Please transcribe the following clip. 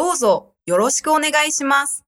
どうぞよろしくお願いします。